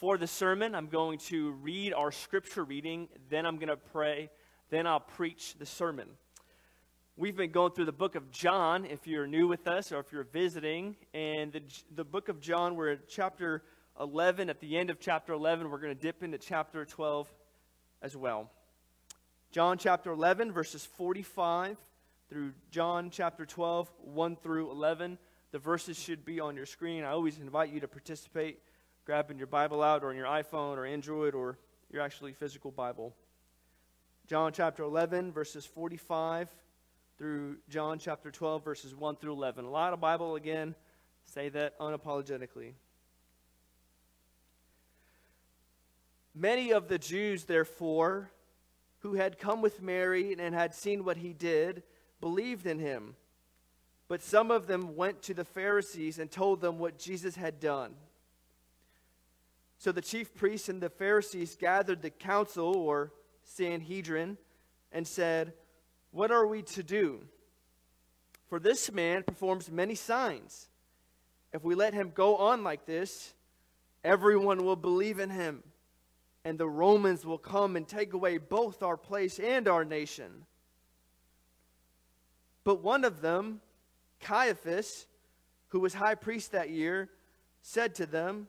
Before the sermon, I'm going to read our scripture reading, then I'm going to pray, then I'll preach the sermon. We've been going through the book of John, if you're new with us or if you're visiting. And the, the book of John, we're at chapter 11. At the end of chapter 11, we're going to dip into chapter 12 as well. John chapter 11, verses 45 through John chapter 12, 1 through 11. The verses should be on your screen. I always invite you to participate, grabbing your Bible out or on your iPhone or Android or your actually physical Bible. John chapter 11, verses 45 through John chapter 12, verses 1 through 11. A lot of Bible again. Say that unapologetically. Many of the Jews, therefore, who had come with Mary and had seen what he did, believed in him. But some of them went to the Pharisees and told them what Jesus had done. So the chief priests and the Pharisees gathered the council, or Sanhedrin, and said, What are we to do? For this man performs many signs. If we let him go on like this, everyone will believe in him, and the Romans will come and take away both our place and our nation. But one of them, Caiaphas, who was high priest that year, said to them,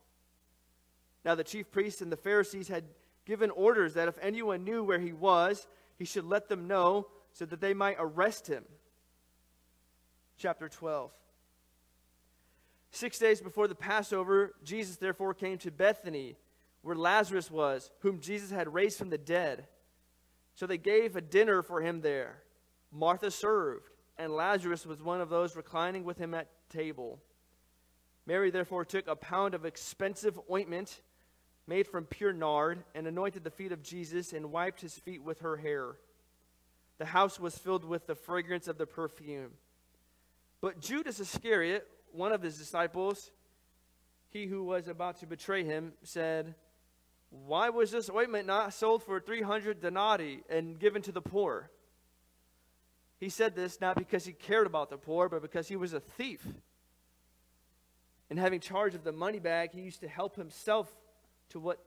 Now the chief priests and the Pharisees had given orders that if anyone knew where he was, he should let them know so that they might arrest him. Chapter 12. Six days before the Passover, Jesus therefore came to Bethany, where Lazarus was, whom Jesus had raised from the dead. So they gave a dinner for him there. Martha served, and Lazarus was one of those reclining with him at table. Mary therefore took a pound of expensive ointment made from pure nard and anointed the feet of Jesus and wiped his feet with her hair. The house was filled with the fragrance of the perfume. But Judas Iscariot, one of his disciples, he who was about to betray him, said, Why was this ointment not sold for 300 denarii and given to the poor? He said this not because he cared about the poor, but because he was a thief. And having charge of the money bag, he used to help himself to what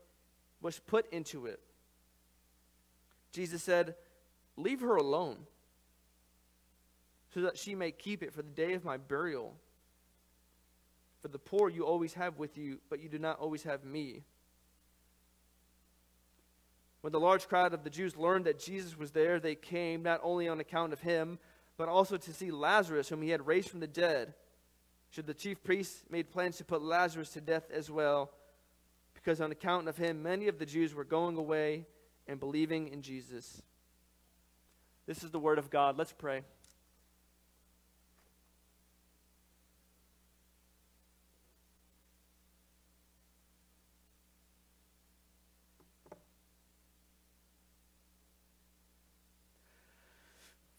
was put into it. Jesus said, Leave her alone, so that she may keep it for the day of my burial. For the poor you always have with you, but you do not always have me. When the large crowd of the Jews learned that Jesus was there, they came not only on account of him, but also to see Lazarus, whom he had raised from the dead. Should the chief priests made plans to put Lazarus to death as well, because on account of him, many of the Jews were going away and believing in Jesus. This is the word of God. Let's pray.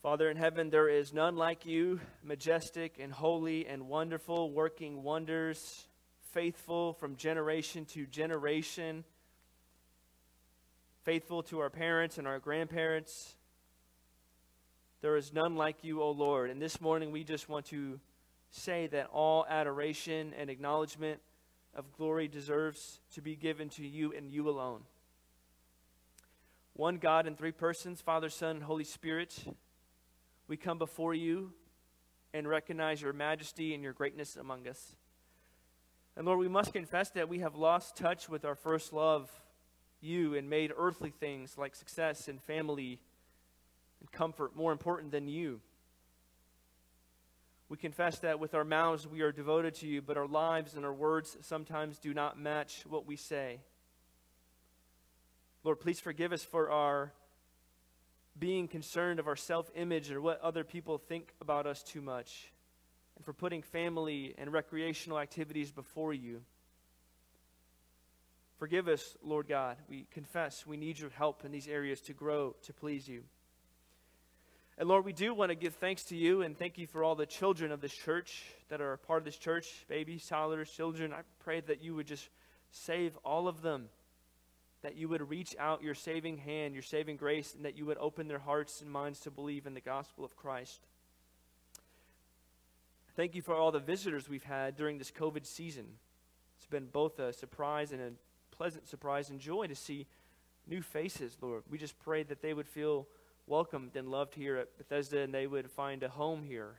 Father in heaven, there is none like you, majestic and holy and wonderful, working wonders, faithful from generation to generation, faithful to our parents and our grandparents. There is none like you, O Lord. And this morning we just want to say that all adoration and acknowledgement of glory deserves to be given to you and you alone. One God in three persons, Father, Son, and Holy Spirit we come before you and recognize your majesty and your greatness among us. And Lord, we must confess that we have lost touch with our first love, you, and made earthly things like success and family and comfort more important than you. We confess that with our mouths we are devoted to you, but our lives and our words sometimes do not match what we say. Lord, please forgive us for our being concerned of our self image or what other people think about us too much, and for putting family and recreational activities before you. Forgive us, Lord God. We confess we need your help in these areas to grow to please you. And Lord, we do want to give thanks to you and thank you for all the children of this church that are a part of this church babies, toddlers, children. I pray that you would just save all of them, that you would reach out your saving hand, your saving grace, and that you would open their hearts and minds to believe in the gospel of Christ. Thank you for all the visitors we've had during this COVID season. It's been both a surprise and a pleasant surprise and joy to see new faces, Lord. We just pray that they would feel welcomed and loved here at Bethesda and they would find a home here.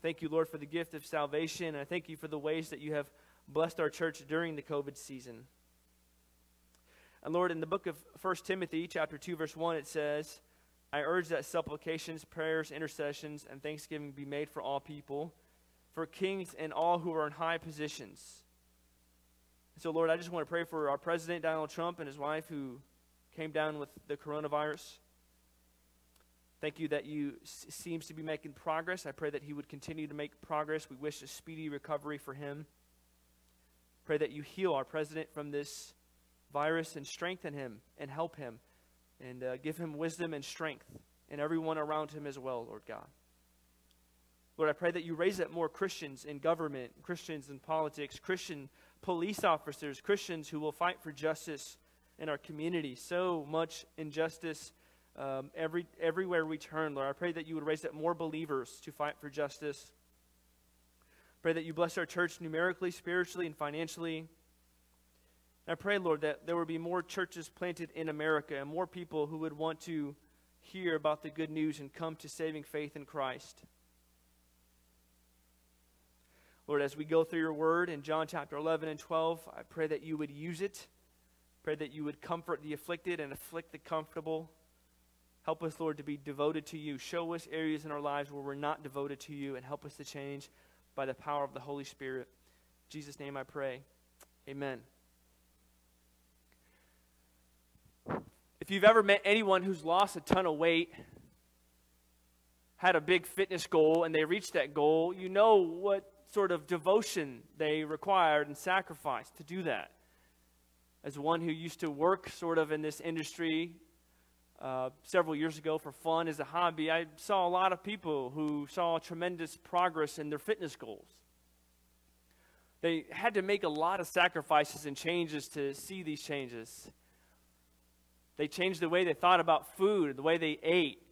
Thank you, Lord, for the gift of salvation. And I thank you for the ways that you have blessed our church during the COVID season. And Lord, in the book of 1 Timothy, chapter 2, verse 1, it says, I urge that supplications, prayers, intercessions, and thanksgiving be made for all people, for kings and all who are in high positions. So, Lord, I just want to pray for our president, Donald Trump, and his wife, who came down with the coronavirus. Thank you that you s- seems to be making progress. I pray that he would continue to make progress. We wish a speedy recovery for him. Pray that you heal our president from this virus and strengthen him and help him and uh, give him wisdom and strength and everyone around him as well, Lord God. Lord, I pray that you raise up more Christians in government, Christians in politics, Christian police officers, Christians who will fight for justice in our community. So much injustice um, every, everywhere we turn, Lord. I pray that you would raise up more believers to fight for justice. Pray that you bless our church numerically, spiritually, and financially. And I pray, Lord, that there would be more churches planted in America and more people who would want to hear about the good news and come to saving faith in Christ. Lord, as we go through your word in John chapter 11 and 12, I pray that you would use it Pray that you would comfort the afflicted and afflict the comfortable. Help us, Lord, to be devoted to you. Show us areas in our lives where we're not devoted to you and help us to change by the power of the Holy Spirit. In Jesus' name I pray. Amen. If you've ever met anyone who's lost a ton of weight, had a big fitness goal, and they reached that goal, you know what sort of devotion they required and sacrificed to do that as one who used to work sort of in this industry uh, several years ago for fun as a hobby, I saw a lot of people who saw tremendous progress in their fitness goals. They had to make a lot of sacrifices and changes to see these changes. They changed the way they thought about food, the way they ate.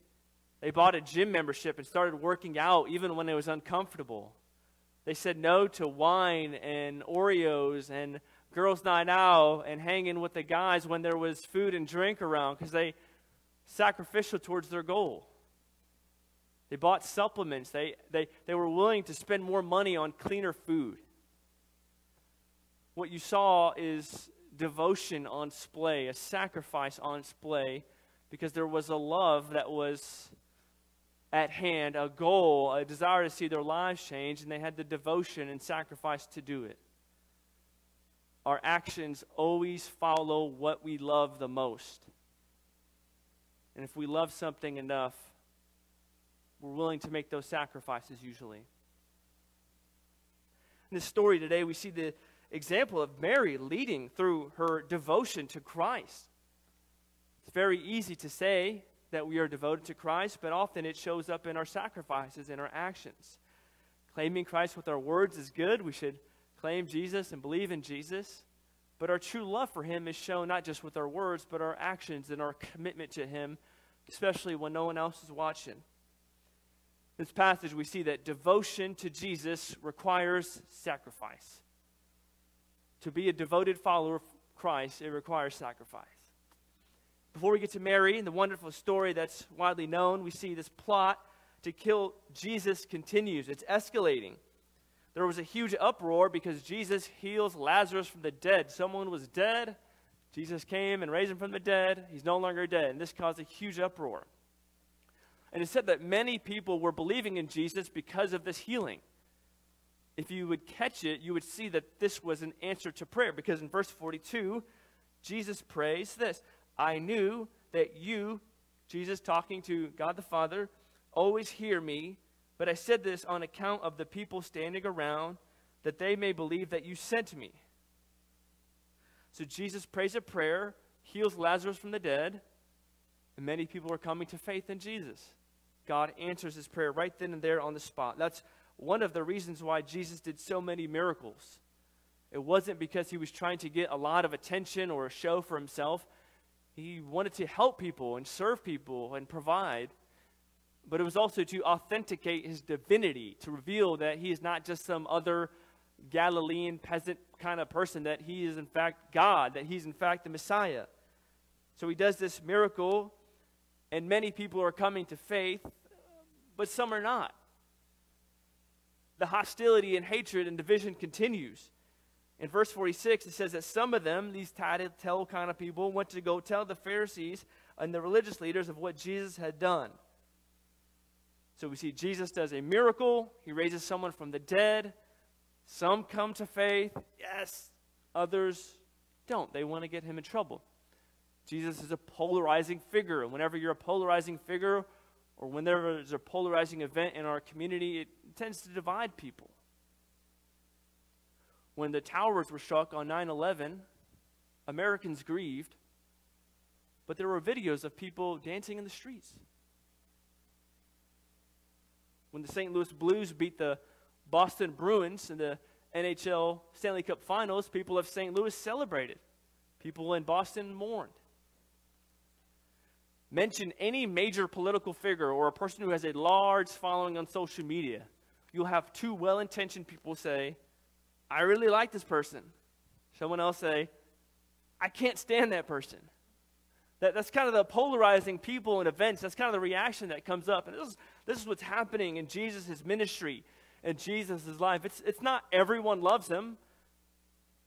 They bought a gym membership and started working out even when it was uncomfortable. They said no to wine and Oreos and girls' night out and hanging with the guys when there was food and drink around because they sacrificial towards their goal. They bought supplements. They, they, they were willing to spend more money on cleaner food. What you saw is devotion on display, a sacrifice on display, because there was a love that was at hand, a goal, a desire to see their lives change, and they had the devotion and sacrifice to do it our actions always follow what we love the most. And if we love something enough, we're willing to make those sacrifices usually. In this story today, we see the example of Mary leading through her devotion to Christ. It's very easy to say that we are devoted to Christ, but often it shows up in our sacrifices and our actions. Claiming Christ with our words is good. We should claim Jesus and believe in Jesus. But our true love for Him is shown not just with our words, but our actions and our commitment to Him, especially when no one else is watching. In this passage, we see that devotion to Jesus requires sacrifice. To be a devoted follower of Christ, it requires sacrifice. Before we get to Mary and the wonderful story that's widely known, we see this plot to kill Jesus continues. It's escalating. there was a huge uproar because Jesus heals Lazarus from the dead. Someone was dead. Jesus came and raised him from the dead. He's no longer dead. And this caused a huge uproar. And it said that many people were believing in Jesus because of this healing. If you would catch it, you would see that this was an answer to prayer. Because in verse 42, Jesus prays this I knew that you, Jesus talking to God the Father, always hear me but I said this on account of the people standing around, that they may believe that you sent me. So Jesus prays a prayer, heals Lazarus from the dead, and many people are coming to faith in Jesus. God answers his prayer right then and there on the spot. That's one of the reasons why Jesus did so many miracles. It wasn't because he was trying to get a lot of attention or a show for himself. He wanted to help people and serve people and provide but it was also to authenticate his divinity, to reveal that he is not just some other Galilean peasant kind of person, that he is in fact God, that he's in fact the Messiah. So he does this miracle, and many people are coming to faith, but some are not. The hostility and hatred and division continues. In verse 46, it says that some of them, these tell kind of people, went to go tell the Pharisees and the religious leaders of what Jesus had done. So we see Jesus does a miracle, he raises someone from the dead. Some come to faith, yes, others don't. They want to get him in trouble. Jesus is a polarizing figure, and whenever you're a polarizing figure, or whenever there's a polarizing event in our community, it tends to divide people. When the towers were struck on 9 11, Americans grieved, but there were videos of people dancing in the streets when the St. Louis Blues beat the Boston Bruins in the NHL Stanley Cup Finals, people of St. Louis celebrated. People in Boston mourned. Mention any major political figure or a person who has a large following on social media. You'll have two well intentioned people say, I really like this person. Someone else say, I can't stand that person. That, that's kind of the polarizing people and events. That's kind of the reaction that comes up. And this is, this is what's happening in Jesus' ministry and Jesus' life. It's, it's not everyone loves him.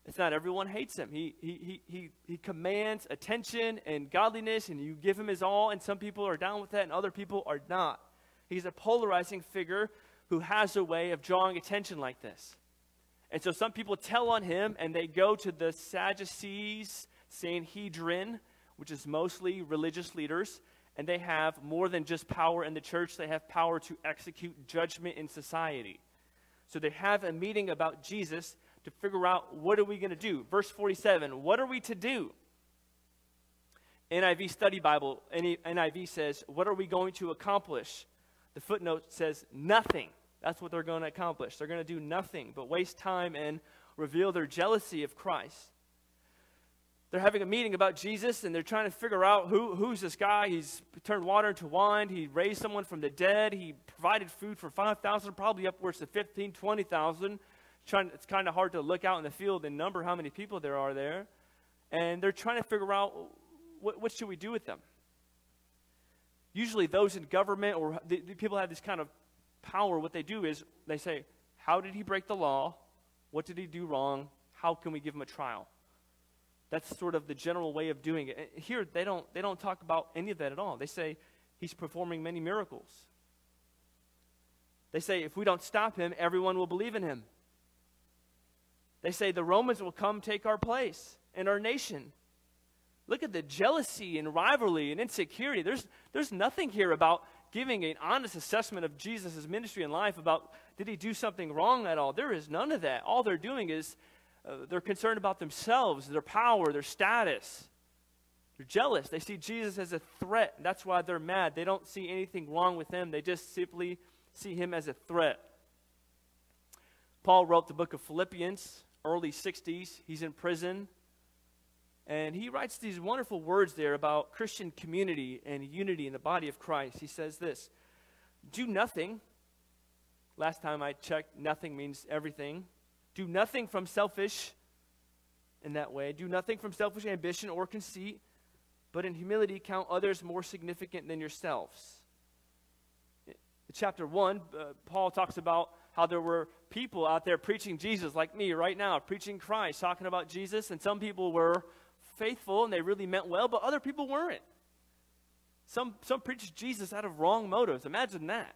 It's not everyone hates him. He, he, he, he, commands attention and godliness, and you give him his all, and some people are down with that, and other people are not. He's a polarizing figure who has a way of drawing attention like this. And so some people tell on him, and they go to the Sadducees, Sanhedrin, which is mostly religious leaders, and they have more than just power in the church, they have power to execute judgment in society. So they have a meeting about Jesus to figure out what are we going to do. Verse 47, what are we to do? NIV Study Bible, NIV says, what are we going to accomplish? The footnote says, nothing. That's what they're going to accomplish. They're going to do nothing but waste time and reveal their jealousy of Christ they're having a meeting about Jesus and they're trying to figure out who, who's this guy. He's turned water into wine. He raised someone from the dead. He provided food for 5,000, probably upwards to 15, 20,000. It's kind of hard to look out in the field and number how many people there are there. And they're trying to figure out what, what should we do with them. Usually, those in government or the, the people have this kind of power. What they do is they say, How did he break the law? What did he do wrong? How can we give him a trial? That's sort of the general way of doing it. Here, they don't, they don't talk about any of that at all. They say he's performing many miracles. They say if we don't stop him, everyone will believe in him. They say the Romans will come take our place and our nation. Look at the jealousy and rivalry and insecurity. There's, there's nothing here about giving an honest assessment of Jesus' ministry and life about did he do something wrong at all. There is none of that. All they're doing is uh, they're concerned about themselves, their power, their status. They're jealous. They see Jesus as a threat. That's why they're mad. They don't see anything wrong with him, they just simply see him as a threat. Paul wrote the book of Philippians, early 60s. He's in prison. And he writes these wonderful words there about Christian community and unity in the body of Christ. He says this Do nothing. Last time I checked, nothing means everything. Do nothing from selfish in that way. Do nothing from selfish ambition or conceit, but in humility count others more significant than yourselves. In chapter 1, uh, Paul talks about how there were people out there preaching Jesus, like me right now, preaching Christ, talking about Jesus, and some people were faithful and they really meant well, but other people weren't. Some, some preached Jesus out of wrong motives. Imagine that.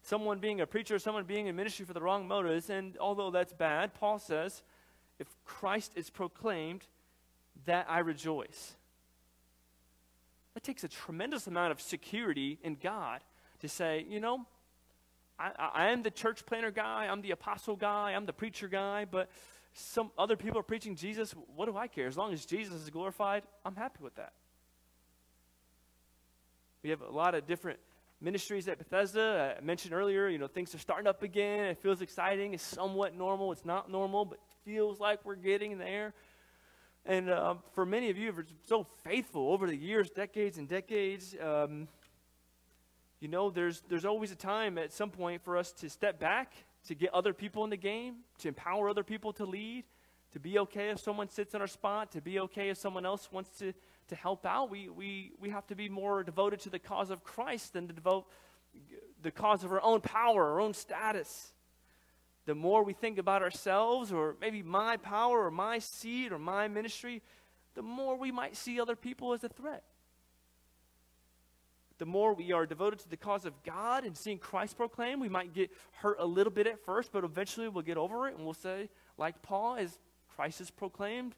Someone being a preacher, someone being in ministry for the wrong motives, and although that's bad, Paul says, if Christ is proclaimed, that I rejoice. That takes a tremendous amount of security in God to say, you know, I, I am the church planter guy, I'm the apostle guy, I'm the preacher guy, but some other people are preaching Jesus. What do I care? As long as Jesus is glorified, I'm happy with that. We have a lot of different ministries at Bethesda. I mentioned earlier, you know, things are starting up again. It feels exciting. It's somewhat normal. It's not normal, but feels like we're getting there. And uh, for many of you, who are so faithful over the years, decades and decades, um, you know, there's, there's always a time at some point for us to step back, to get other people in the game, to empower other people to lead, to be okay if someone sits in our spot, to be okay if someone else wants to, to help out. We, we, we have to be more devoted to the cause of Christ than to devote the cause of our own power, our own status. The more we think about ourselves, or maybe my power, or my seed, or my ministry, the more we might see other people as a threat the more we are devoted to the cause of God and seeing Christ proclaimed, we might get hurt a little bit at first, but eventually we'll get over it and we'll say, like Paul, as Christ is proclaimed,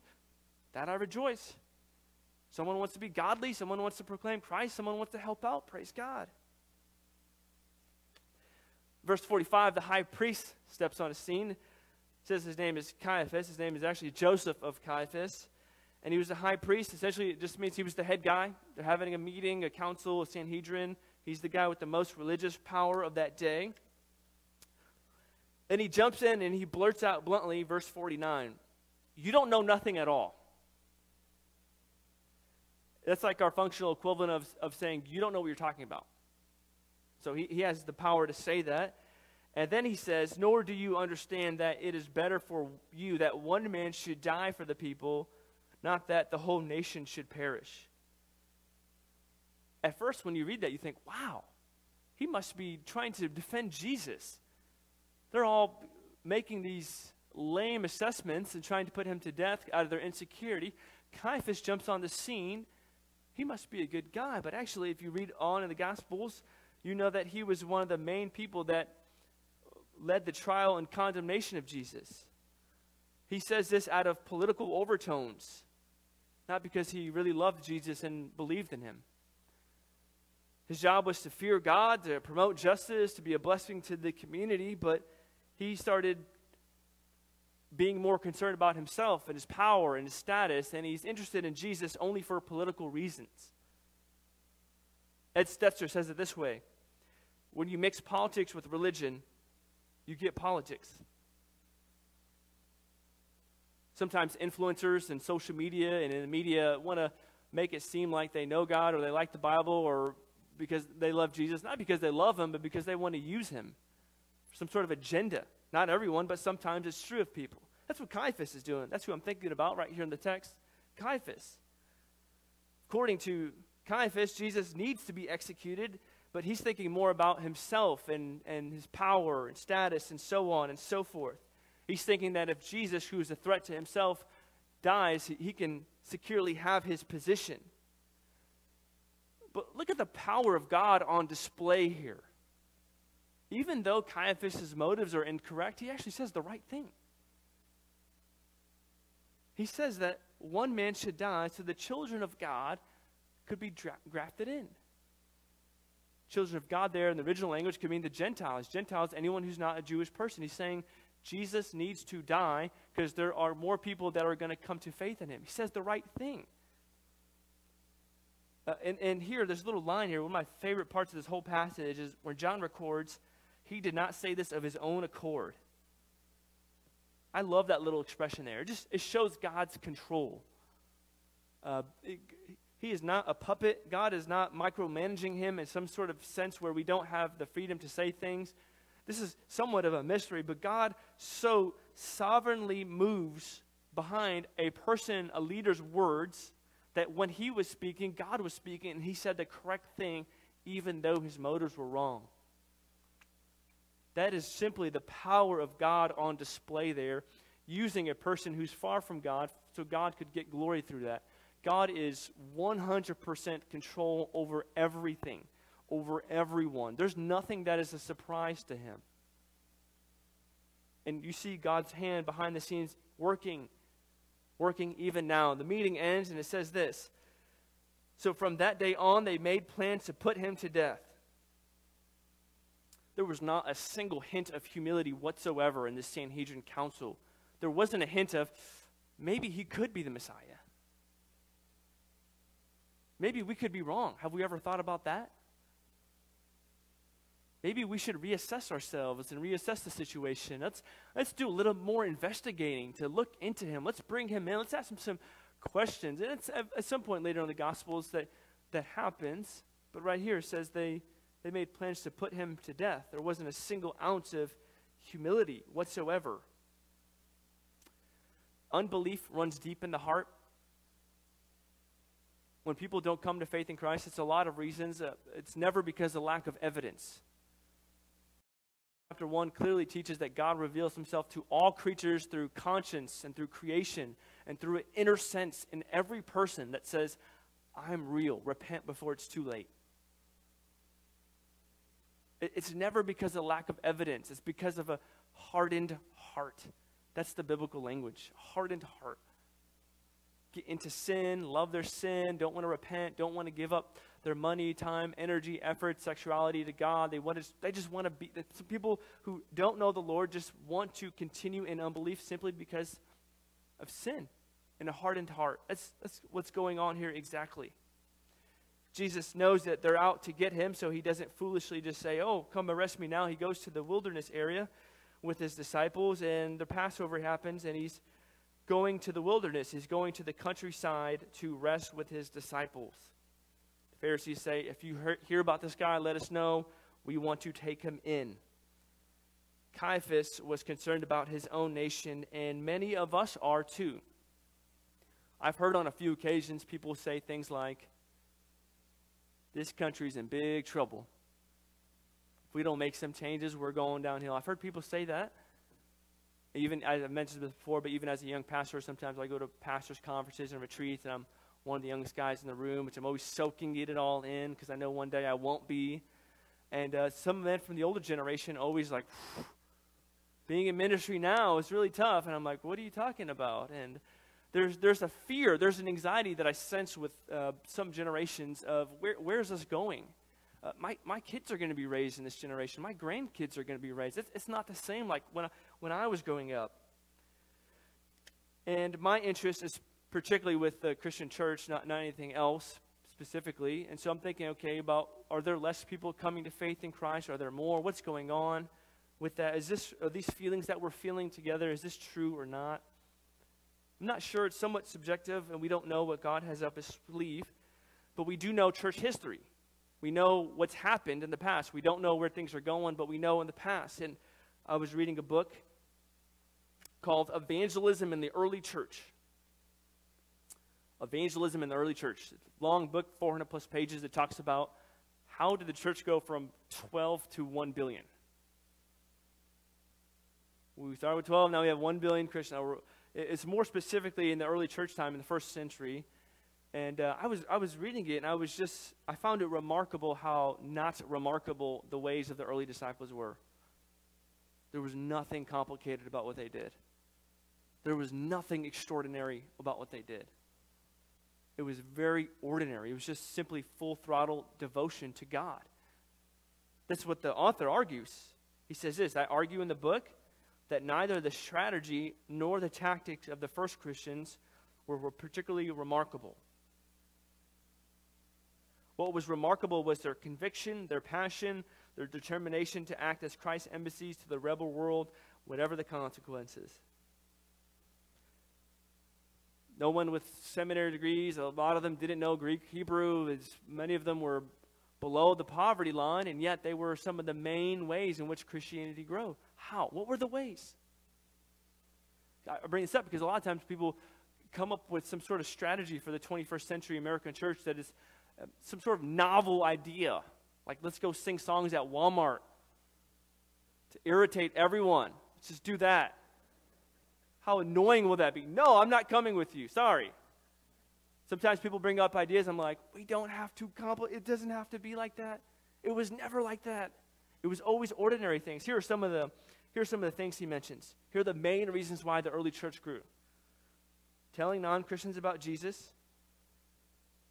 that I rejoice. Someone wants to be godly, someone wants to proclaim Christ, someone wants to help out. Praise God. Verse 45, the high priest steps on the scene. Says his name is Caiaphas. His name is actually Joseph of Caiaphas and he was the high priest. Essentially, it just means he was the head guy. They're having a meeting, a council, a Sanhedrin. He's the guy with the most religious power of that day. Then he jumps in and he blurts out bluntly, verse 49, You don't know nothing at all. That's like our functional equivalent of, of saying, You don't know what you're talking about. So he, he has the power to say that. And then he says, Nor do you understand that it is better for you that one man should die for the people not that the whole nation should perish. At first, when you read that, you think, wow, he must be trying to defend Jesus. They're all making these lame assessments and trying to put him to death out of their insecurity. Caiaphas jumps on the scene. He must be a good guy. But actually, if you read on in the Gospels, you know that he was one of the main people that led the trial and condemnation of Jesus. He says this out of political overtones not because he really loved Jesus and believed in him. His job was to fear God, to promote justice, to be a blessing to the community, but he started being more concerned about himself and his power and his status, and he's interested in Jesus only for political reasons. Ed Stetzer says it this way When you mix politics with religion, you get politics sometimes influencers and social media and in the media want to make it seem like they know God or they like the Bible or because they love Jesus, not because they love him, but because they want to use him for some sort of agenda. Not everyone, but sometimes it's true of people. That's what Caiaphas is doing. That's who I'm thinking about right here in the text. Caiaphas. According to Caiaphas, Jesus needs to be executed, but he's thinking more about himself and, and his power and status and so on and so forth. He's thinking that if Jesus, who is a threat to himself, dies, he can securely have his position. But look at the power of God on display here. Even though Caiaphas' motives are incorrect, he actually says the right thing. He says that one man should die so the children of God could be dra- grafted in. Children of God, there in the original language, could mean the Gentiles. Gentiles, anyone who's not a Jewish person. He's saying Jesus needs to die because there are more people that are going to come to faith in him. He says the right thing. Uh, and, and here, there's a little line here. One of my favorite parts of this whole passage is where John records, he did not say this of his own accord. I love that little expression there. It just it shows God's control. Uh, it, he is not a puppet. God is not micromanaging him in some sort of sense where we don't have the freedom to say things. This is somewhat of a mystery, but God so sovereignly moves behind a person, a leader's words, that when he was speaking, God was speaking, and he said the correct thing, even though his motives were wrong. That is simply the power of God on display there, using a person who's far from God so God could get glory through that. God is 100% control over everything, over everyone. There's nothing that is a surprise to him. And you see God's hand behind the scenes working, working even now. The meeting ends and it says this So from that day on, they made plans to put him to death there was not a single hint of humility whatsoever in this Sanhedrin council. There wasn't a hint of maybe he could be the Messiah. Maybe we could be wrong. Have we ever thought about that? Maybe we should reassess ourselves and reassess the situation. Let's, let's do a little more investigating to look into him. Let's bring him in. Let's ask him some questions. And it's at, at some point later in the Gospels that that happens. But right here it says they they made plans to put him to death. There wasn't a single ounce of humility whatsoever. Unbelief runs deep in the heart. When people don't come to faith in Christ, it's a lot of reasons. Uh, it's never because of lack of evidence. Chapter 1 clearly teaches that God reveals himself to all creatures through conscience and through creation and through an inner sense in every person that says, I'm real. Repent before it's too late. It's never because of lack of evidence, it's because of a hardened heart. That's the biblical language hardened heart. Get into sin, love their sin, don't want to repent, don't want to give up their money, time, energy, effort, sexuality to God. They, want to, they just want to be. Some people who don't know the Lord just want to continue in unbelief simply because of sin and a hardened heart. That's, that's what's going on here exactly. Jesus knows that they're out to get him, so he doesn't foolishly just say, Oh, come arrest me now. He goes to the wilderness area with his disciples, and the Passover happens, and he's going to the wilderness. He's going to the countryside to rest with his disciples. Pharisees say, If you hear about this guy, let us know. We want to take him in. Caiaphas was concerned about his own nation, and many of us are too. I've heard on a few occasions people say things like, this country's in big trouble. If we don't make some changes, we're going downhill. I've heard people say that. Even, as I've mentioned before, but even as a young pastor, sometimes I go to pastors' conferences and retreats, and I'm one of the youngest guys in the room, which I'm always soaking it all in because I know one day I won't be. And uh, some men from the older generation always like, being in ministry now is really tough. And I'm like, what are you talking about? And there's, there's a fear, there's an anxiety that I sense with uh, some generations of where, where's this going? Uh, my, my kids are going to be raised in this generation. My grandkids are going to be raised. It's, it's not the same like when I, when I was growing up. And my interest is particularly with the Christian church, not, not anything else specifically. And so I'm thinking, okay, about are there less people coming to faith in Christ? Are there more? What's going on with that? Is this, are these feelings that we're feeling together, is this true or not? I'm not sure, it's somewhat subjective, and we don't know what God has up his sleeve, but we do know church history. We know what's happened in the past. We don't know where things are going, but we know in the past. And I was reading a book called Evangelism in the Early Church. Evangelism in the Early Church. Long book, 400 plus pages. It talks about how did the church go from 12 to 1 billion. We started with 12, now we have 1 billion Christians. It's more specifically in the early church time in the first century. And uh, I, was, I was reading it, and I was just, I found it remarkable how not remarkable the ways of the early disciples were. There was nothing complicated about what they did, there was nothing extraordinary about what they did. It was very ordinary. It was just simply full throttle devotion to God. That's what the author argues. He says this I argue in the book that neither the strategy nor the tactics of the first Christians were, were particularly remarkable. What was remarkable was their conviction, their passion, their determination to act as Christ's embassies to the rebel world, whatever the consequences. No one with seminary degrees, a lot of them didn't know Greek, Hebrew, many of them were below the poverty line, and yet they were some of the main ways in which Christianity grew. How? What were the ways? I bring this up because a lot of times people come up with some sort of strategy for the 21st century American church that is uh, some sort of novel idea. Like, let's go sing songs at Walmart to irritate everyone. Let's just do that. How annoying will that be? No, I'm not coming with you. Sorry. Sometimes people bring up ideas. I'm like, we don't have to complicate. It doesn't have to be like that. It was never like that. It was always ordinary things. Here are some of the here are some of the things he mentions. Here are the main reasons why the early church grew. Telling non-Christians about Jesus.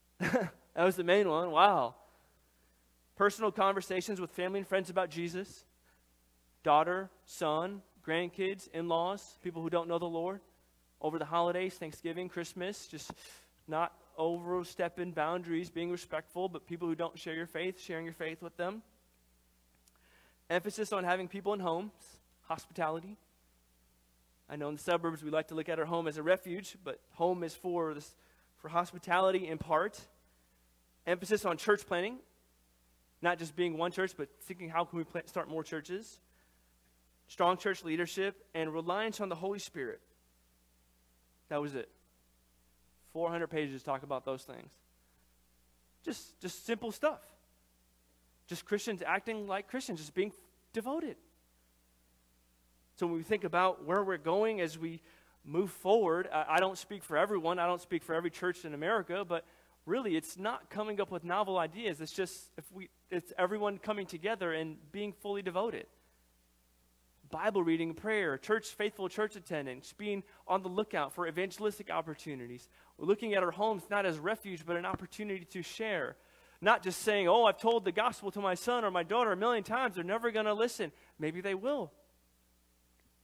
that was the main one. Wow. Personal conversations with family and friends about Jesus. Daughter, son, grandkids, in-laws, people who don't know the Lord. Over the holidays, Thanksgiving, Christmas, just not overstepping boundaries, being respectful, but people who don't share your faith, sharing your faith with them. Emphasis on having people in homes, hospitality. I know in the suburbs we like to look at our home as a refuge, but home is for this, for hospitality in part. Emphasis on church planting, not just being one church, but thinking how can we plant, start more churches. Strong church leadership and reliance on the Holy Spirit. That was it. 400 pages talk about those things. Just, just simple stuff. Just Christians acting like Christians, just being devoted. So when we think about where we're going as we move forward, I, I don't speak for everyone, I don't speak for every church in America, but really it's not coming up with novel ideas. It's just if we it's everyone coming together and being fully devoted. Bible reading, prayer, church, faithful church attendance, being on the lookout for evangelistic opportunities. We're looking at our homes not as refuge, but an opportunity to share. Not just saying, oh, I've told the gospel to my son or my daughter a million times, they're never going to listen. Maybe they will.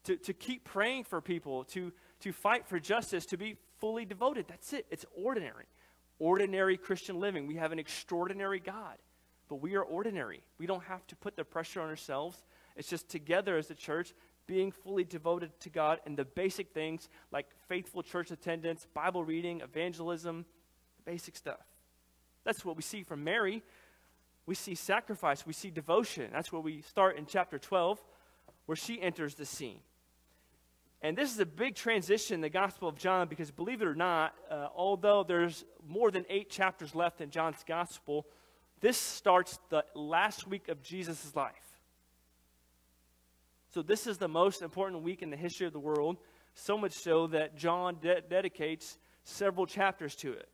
To, to keep praying for people, to, to fight for justice, to be fully devoted. That's it. It's ordinary. Ordinary Christian living. We have an extraordinary God, but we are ordinary. We don't have to put the pressure on ourselves it's just together as a church, being fully devoted to God and the basic things like faithful church attendance, Bible reading, evangelism, basic stuff. That's what we see from Mary. We see sacrifice, we see devotion. That's where we start in chapter 12, where she enters the scene. And this is a big transition in the Gospel of John because, believe it or not, uh, although there's more than eight chapters left in John's Gospel, this starts the last week of Jesus' life. So, this is the most important week in the history of the world, so much so that John de- dedicates several chapters to it.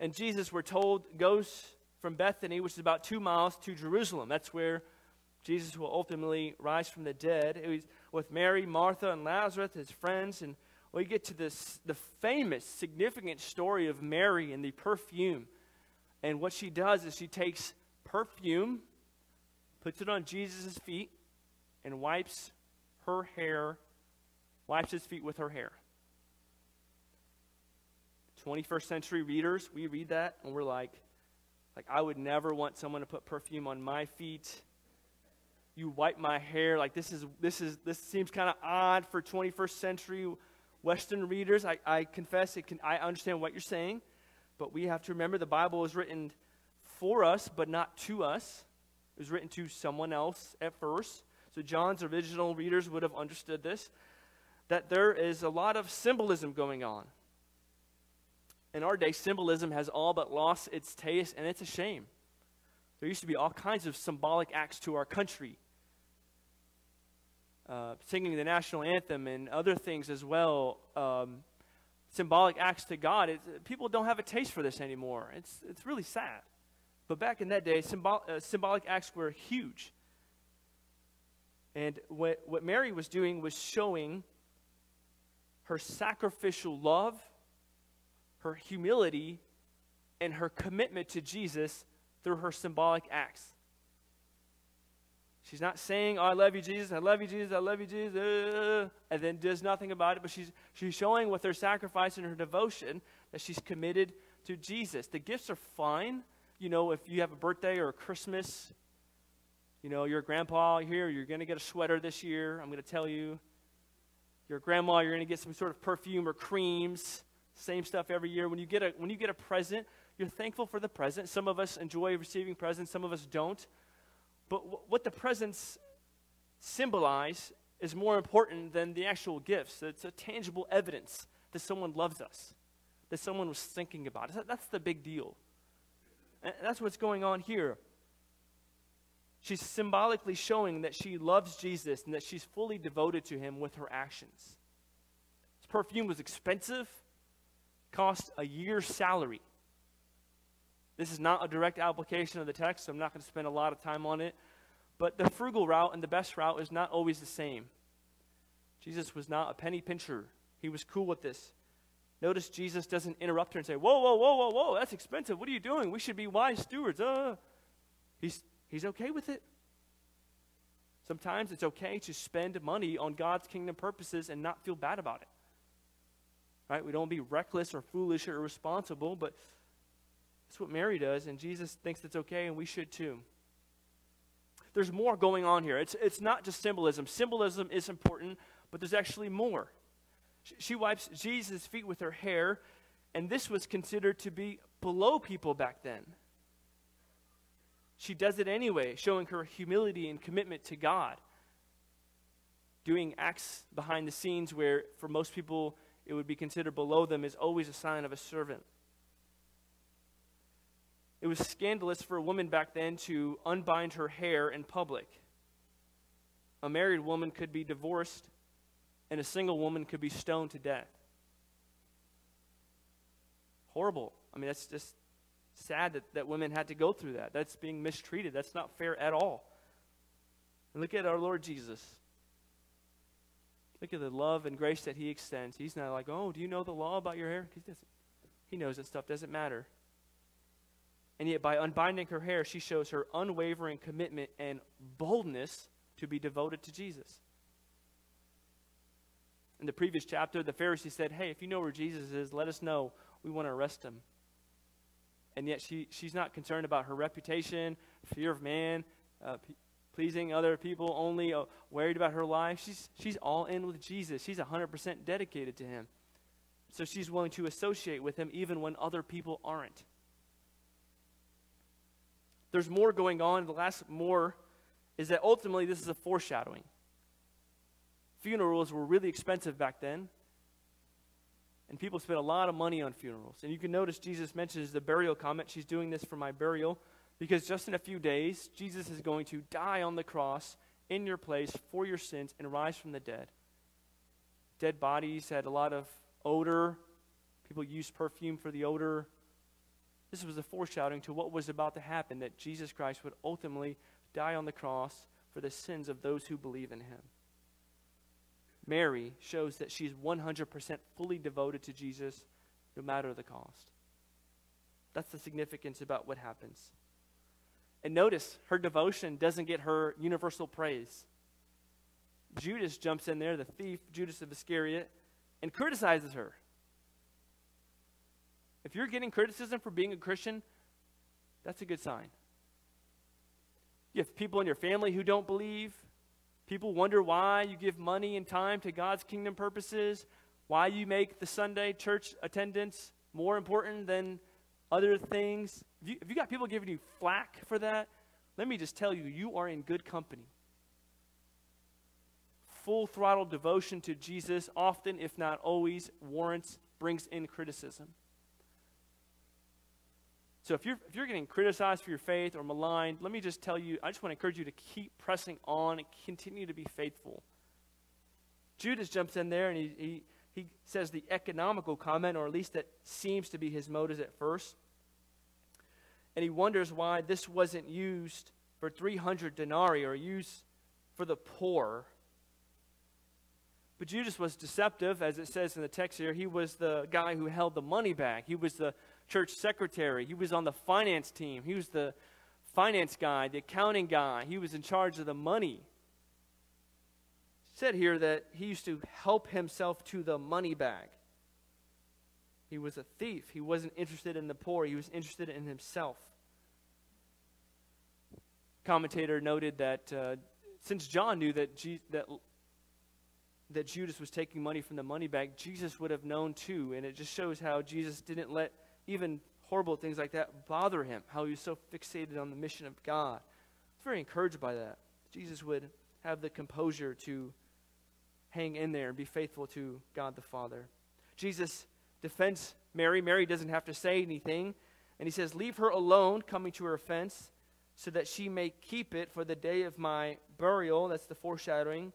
And Jesus, we're told, goes from Bethany, which is about two miles, to Jerusalem. That's where Jesus will ultimately rise from the dead. It was with Mary, Martha, and Lazarus, his friends. And we get to this the famous, significant story of Mary and the perfume. And what she does is she takes perfume puts it on Jesus' feet, and wipes her hair, wipes his feet with her hair. 21st century readers, we read that and we're like, like I would never want someone to put perfume on my feet. You wipe my hair. Like this is this is this seems kind of odd for 21st century Western readers. I, I confess it can I understand what you're saying, but we have to remember the Bible is written for us, but not to us. It was written to someone else at first. So John's original readers would have understood this that there is a lot of symbolism going on. In our day, symbolism has all but lost its taste, and it's a shame. There used to be all kinds of symbolic acts to our country. Uh, singing the national anthem and other things as well, um, symbolic acts to God. It, people don't have a taste for this anymore. It's, it's really sad. But back in that day, symbol, uh, symbolic acts were huge. And what, what Mary was doing was showing her sacrificial love, her humility, and her commitment to Jesus through her symbolic acts. She's not saying, oh, I love you, Jesus, I love you, Jesus, I love you, Jesus, uh, and then does nothing about it, but she's, she's showing with her sacrifice and her devotion that she's committed to Jesus. The gifts are fine, you know, if you have a birthday or a Christmas, you know, your grandpa here, you're going to get a sweater this year. I'm going to tell you. Your grandma, you're going to get some sort of perfume or creams. Same stuff every year. When you get a when you get a present, you're thankful for the present. Some of us enjoy receiving presents, some of us don't. But w- what the presents symbolize is more important than the actual gifts. It's a tangible evidence that someone loves us, that someone was thinking about us. That's the big deal. And that's what's going on here. She's symbolically showing that she loves Jesus and that she's fully devoted to him with her actions. This perfume was expensive, cost a year's salary. This is not a direct application of the text, so I'm not going to spend a lot of time on it. But the frugal route and the best route is not always the same. Jesus was not a penny pincher, he was cool with this. Notice Jesus doesn't interrupt her and say, Whoa, whoa, whoa, whoa, whoa, that's expensive. What are you doing? We should be wise stewards. Uh. He's, he's okay with it. Sometimes it's okay to spend money on God's kingdom purposes and not feel bad about it. Right? We don't be reckless or foolish or irresponsible, but that's what Mary does, and Jesus thinks it's okay, and we should too. There's more going on here. It's, it's not just symbolism. Symbolism is important, but there's actually more. She, wipes Jesus' feet with her hair, and this was considered to be below people back then. She does it anyway, showing her humility and commitment to God. Doing acts behind the scenes where, for most people, it would be considered below them is always a sign of a servant. It was scandalous for a woman back then to unbind her hair in public. A married woman could be divorced, and a single woman could be stoned to death. Horrible. I mean, that's just sad that, that women had to go through that. That's being mistreated. That's not fair at all. And look at our Lord Jesus. Look at the love and grace that he extends. He's not like, oh, do you know the law about your hair? He doesn't. He knows that stuff doesn't matter. And yet, by unbinding her hair, she shows her unwavering commitment and boldness to be devoted to Jesus. In the previous chapter, the Pharisee said, Hey, if you know where Jesus is, let us know. We want to arrest him. And yet, she, she's not concerned about her reputation, fear of man, uh, p- pleasing other people, only uh, worried about her life. She's, she's all in with Jesus. She's 100% dedicated to him. So she's willing to associate with him even when other people aren't. There's more going on. The last more is that ultimately this is a foreshadowing. Funerals were really expensive back then. And people spent a lot of money on funerals. And you can notice Jesus mentions the burial comment. She's doing this for my burial because just in a few days, Jesus is going to die on the cross in your place for your sins and rise from the dead. Dead bodies had a lot of odor. People used perfume for the odor. This was a foreshadowing to what was about to happen that Jesus Christ would ultimately die on the cross for the sins of those who believe in him. Mary shows that she's 100% fully devoted to Jesus no matter the cost. That's the significance about what happens. And notice her devotion doesn't get her universal praise. Judas jumps in there, the thief, Judas of Iscariot, and criticizes her. If you're getting criticism for being a Christian, that's a good sign. You have people in your family who don't believe. People wonder why you give money and time to God's kingdom purposes, why you make the Sunday church attendance more important than other things. If you, if you got people giving you flack for that, let me just tell you, you are in good company. Full throttle devotion to Jesus, often, if not always, warrants, brings in criticism. So if you're, if you're getting criticized for your faith or maligned, let me just tell you, I just want to encourage you to keep pressing on and continue to be faithful. Judas jumps in there and he, he, he says the economical comment, or at least that seems to be his motives at first. And he wonders why this wasn't used for 300 denarii or used for the poor. But Judas was deceptive, as it says in the text here. He was the guy who held the money bag. He was the church secretary. He was on the finance team. He was the finance guy, the accounting guy. He was in charge of the money. It said here that he used to help himself to the money bag. He was a thief. He wasn't interested in the poor, he was interested in himself. Commentator noted that uh, since John knew that, G- that that Judas was taking money from the money bag, Jesus would have known too. And it just shows how Jesus didn't let even horrible things like that bother him, how he was so fixated on the mission of God. I was very encouraged by that. Jesus would have the composure to hang in there and be faithful to God the Father. Jesus defends Mary. Mary doesn't have to say anything. And he says, Leave her alone, coming to her offense. so that she may keep it for the day of my burial. That's the foreshadowing.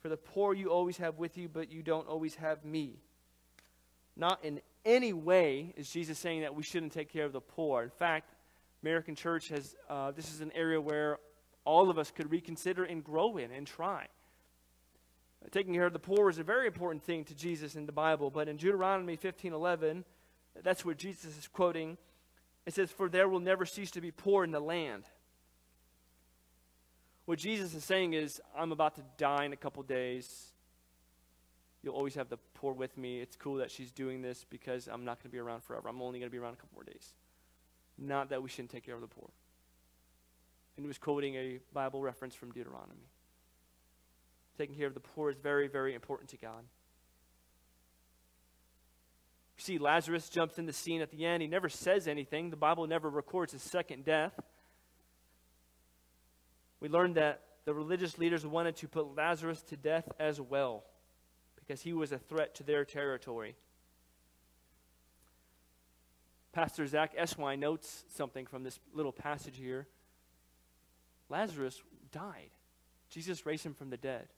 For the poor you always have with you, but you don't always have me. Not in any way is Jesus saying that we shouldn't take care of the poor. In fact, American Church has, uh, this is an area where all of us could reconsider and grow in and try. Taking care of the poor is a very important thing to Jesus in the Bible, but in Deuteronomy 15:11, that's where Jesus is quoting. It says, "For there will never cease to be poor in the land." What Jesus is saying is, I'm about to die in a couple days. You'll always have the poor with me. It's cool that she's doing this because I'm not going to be around forever. I'm only going to be around a couple more days. Not that we shouldn't take care of the poor. And he was quoting a Bible reference from Deuteronomy. Taking care of the poor is very, very important to God. You see, Lazarus jumps in the scene at the end. He never says anything. The Bible never records his second death. We learned that the religious leaders wanted to put Lazarus to death as well because he was a threat to their territory. Pastor Zack Eswine notes something from this little passage here. Lazarus died. Jesus raised him from the dead.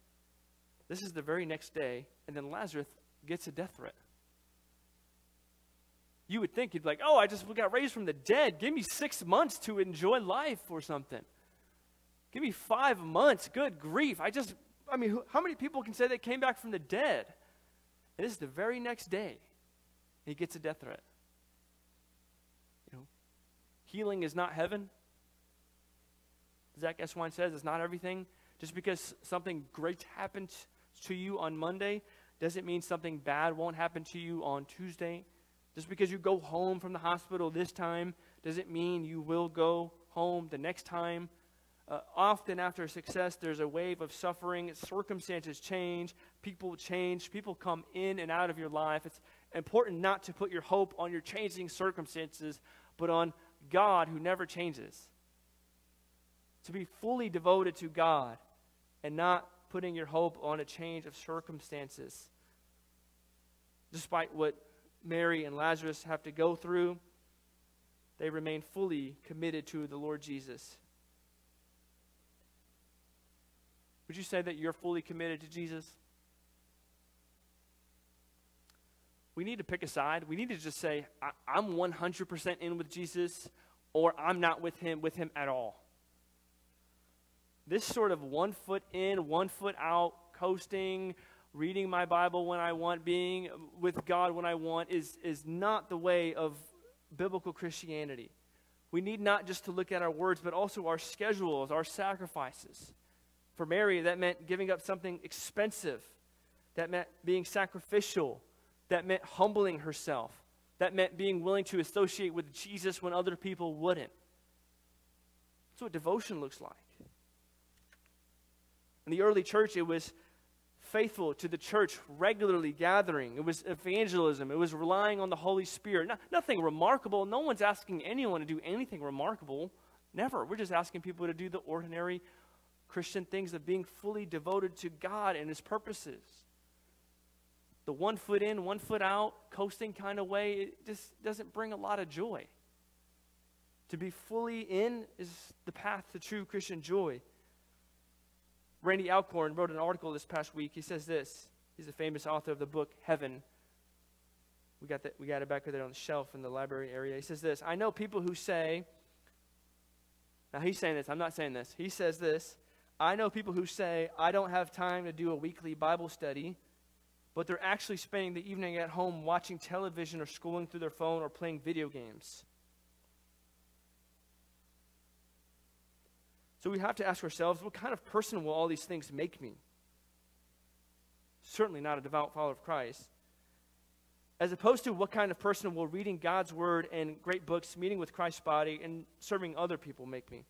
This is the very next day, and then Lazarus gets a death threat. You would think he'd be like, oh, I just got raised from the dead. Give me six months to enjoy life or something. Give me five months. Good grief. I just, I mean, how many people can say they came back from the dead? And this is the very next day. He gets a death threat. You know, healing is not heaven. Zack Eswine says it's not everything. Just because something great happened to you on Monday doesn't mean something bad won't happen to you on Tuesday. Just because you go home from the hospital this time doesn't mean you will go home the next time. Uh, often after success, there's a wave of suffering. Circumstances change. People change. People come in and out of your life. It's important not to put your hope on your changing circumstances, but on God who never changes. To be fully devoted to God and not putting your hope on a change of circumstances. Despite what Mary and Lazarus have to go through, they remain fully committed to the Lord Jesus. Would you say that you're fully committed to Jesus? We need to pick a side. We need to just say, I- am 100% in with Jesus, or I'm not with him with him at all. This sort of one foot in, one foot out, coasting, reading my Bible when I want, being with God when I want, is, is not the way of biblical Christianity. We need not just to look at our words, but also our schedules, our sacrifices. For Mary, that meant giving up something expensive. That meant being sacrificial. That meant humbling herself. That meant being willing to associate with Jesus when other people wouldn't. That's what devotion looks like. In the early church, it was faithful to the church, regularly gathering. It was evangelism. It was relying on the Holy Spirit. No, nothing remarkable. No one's asking anyone to do anything remarkable. Never. We're just asking people to do the ordinary Christian things of being fully devoted to God and His purposes. The one foot in, one foot out, coasting kind of way, it just doesn't bring a lot of joy. To be fully in is the path to true Christian joy. Randy Alcorn wrote an article this past week. He says this. He's a famous author of the book Heaven. We got, that, we got it back there on the shelf in the library area. He says this I know people who say, now he's saying this, I'm not saying this. He says this I know people who say, I don't have time to do a weekly Bible study, but they're actually spending the evening at home watching television or scrolling through their phone or playing video games. So we have to ask ourselves what kind of person will all these things make me? Certainly not a devout follower of Christ. As opposed to what kind of person will reading God's word and great books, meeting with Christ's body, and serving other people make me?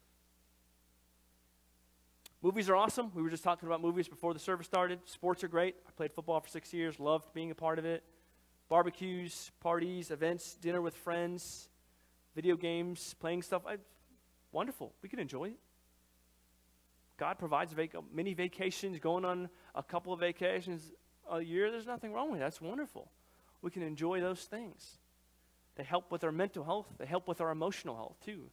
Movies are awesome. We were just talking about movies before the service started. Sports are great. I played football for six years, loved being a part of it. Barbecues, parties, events, dinner with friends, video games, playing stuff. I, wonderful. We can enjoy it. God provides vac- many vacations, going on a couple of vacations a year. There's nothing wrong with that. That's wonderful. We can enjoy those things. They help with our mental health, they help with our emotional health too.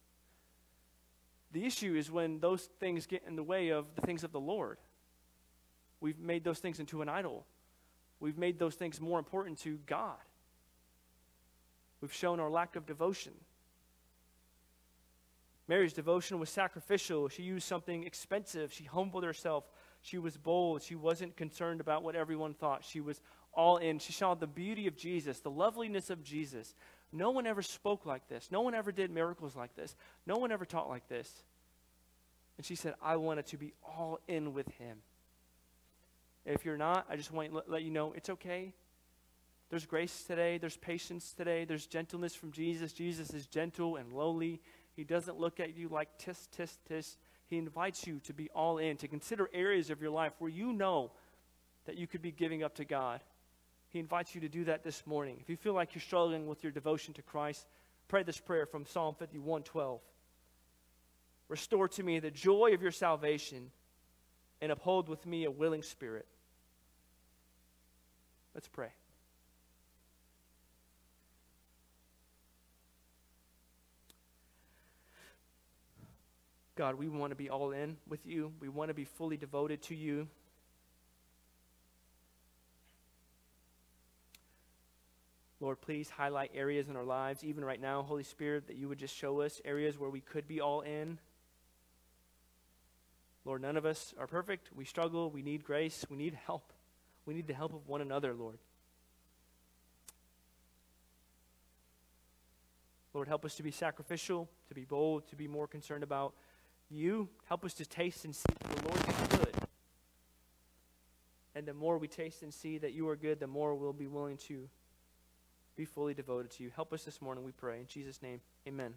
The issue is when those things get in the way of the things of the Lord. We've made those things into an idol. We've made those things more important to God. We've shown our lack of devotion. Mary's devotion was sacrificial. She used something expensive. She humbled herself. She was bold. She wasn't concerned about what everyone thought. She was all in. She saw the beauty of Jesus, the loveliness of Jesus. No one ever spoke like this. No one ever did miracles like this. No one ever taught like this. And she said, I wanted to be all in with him. If you're not, I just want to let you know it's okay. There's grace today, there's patience today, there's gentleness from Jesus. Jesus is gentle and lowly. He doesn't look at you like tis, tis, tis. He invites you to be all in, to consider areas of your life where you know that you could be giving up to God. He invites you to do that this morning. If you feel like you're struggling with your devotion to Christ, pray this prayer from Psalm 51:12. Restore to me the joy of your salvation and uphold with me a willing spirit. Let's pray. God, we want to be all in with you. We want to be fully devoted to you. Lord, please highlight areas in our lives, even right now, Holy Spirit, that you would just show us areas where we could be all in. Lord, none of us are perfect. We struggle. We need grace. We need help. We need the help of one another, Lord. Lord, help us to be sacrificial, to be bold, to be more concerned about you. Help us to taste and see the Lord is good. And the more we taste and see that you are good, the more we'll be willing to be fully devoted to you. Help us this morning, we pray. In Jesus' name, amen.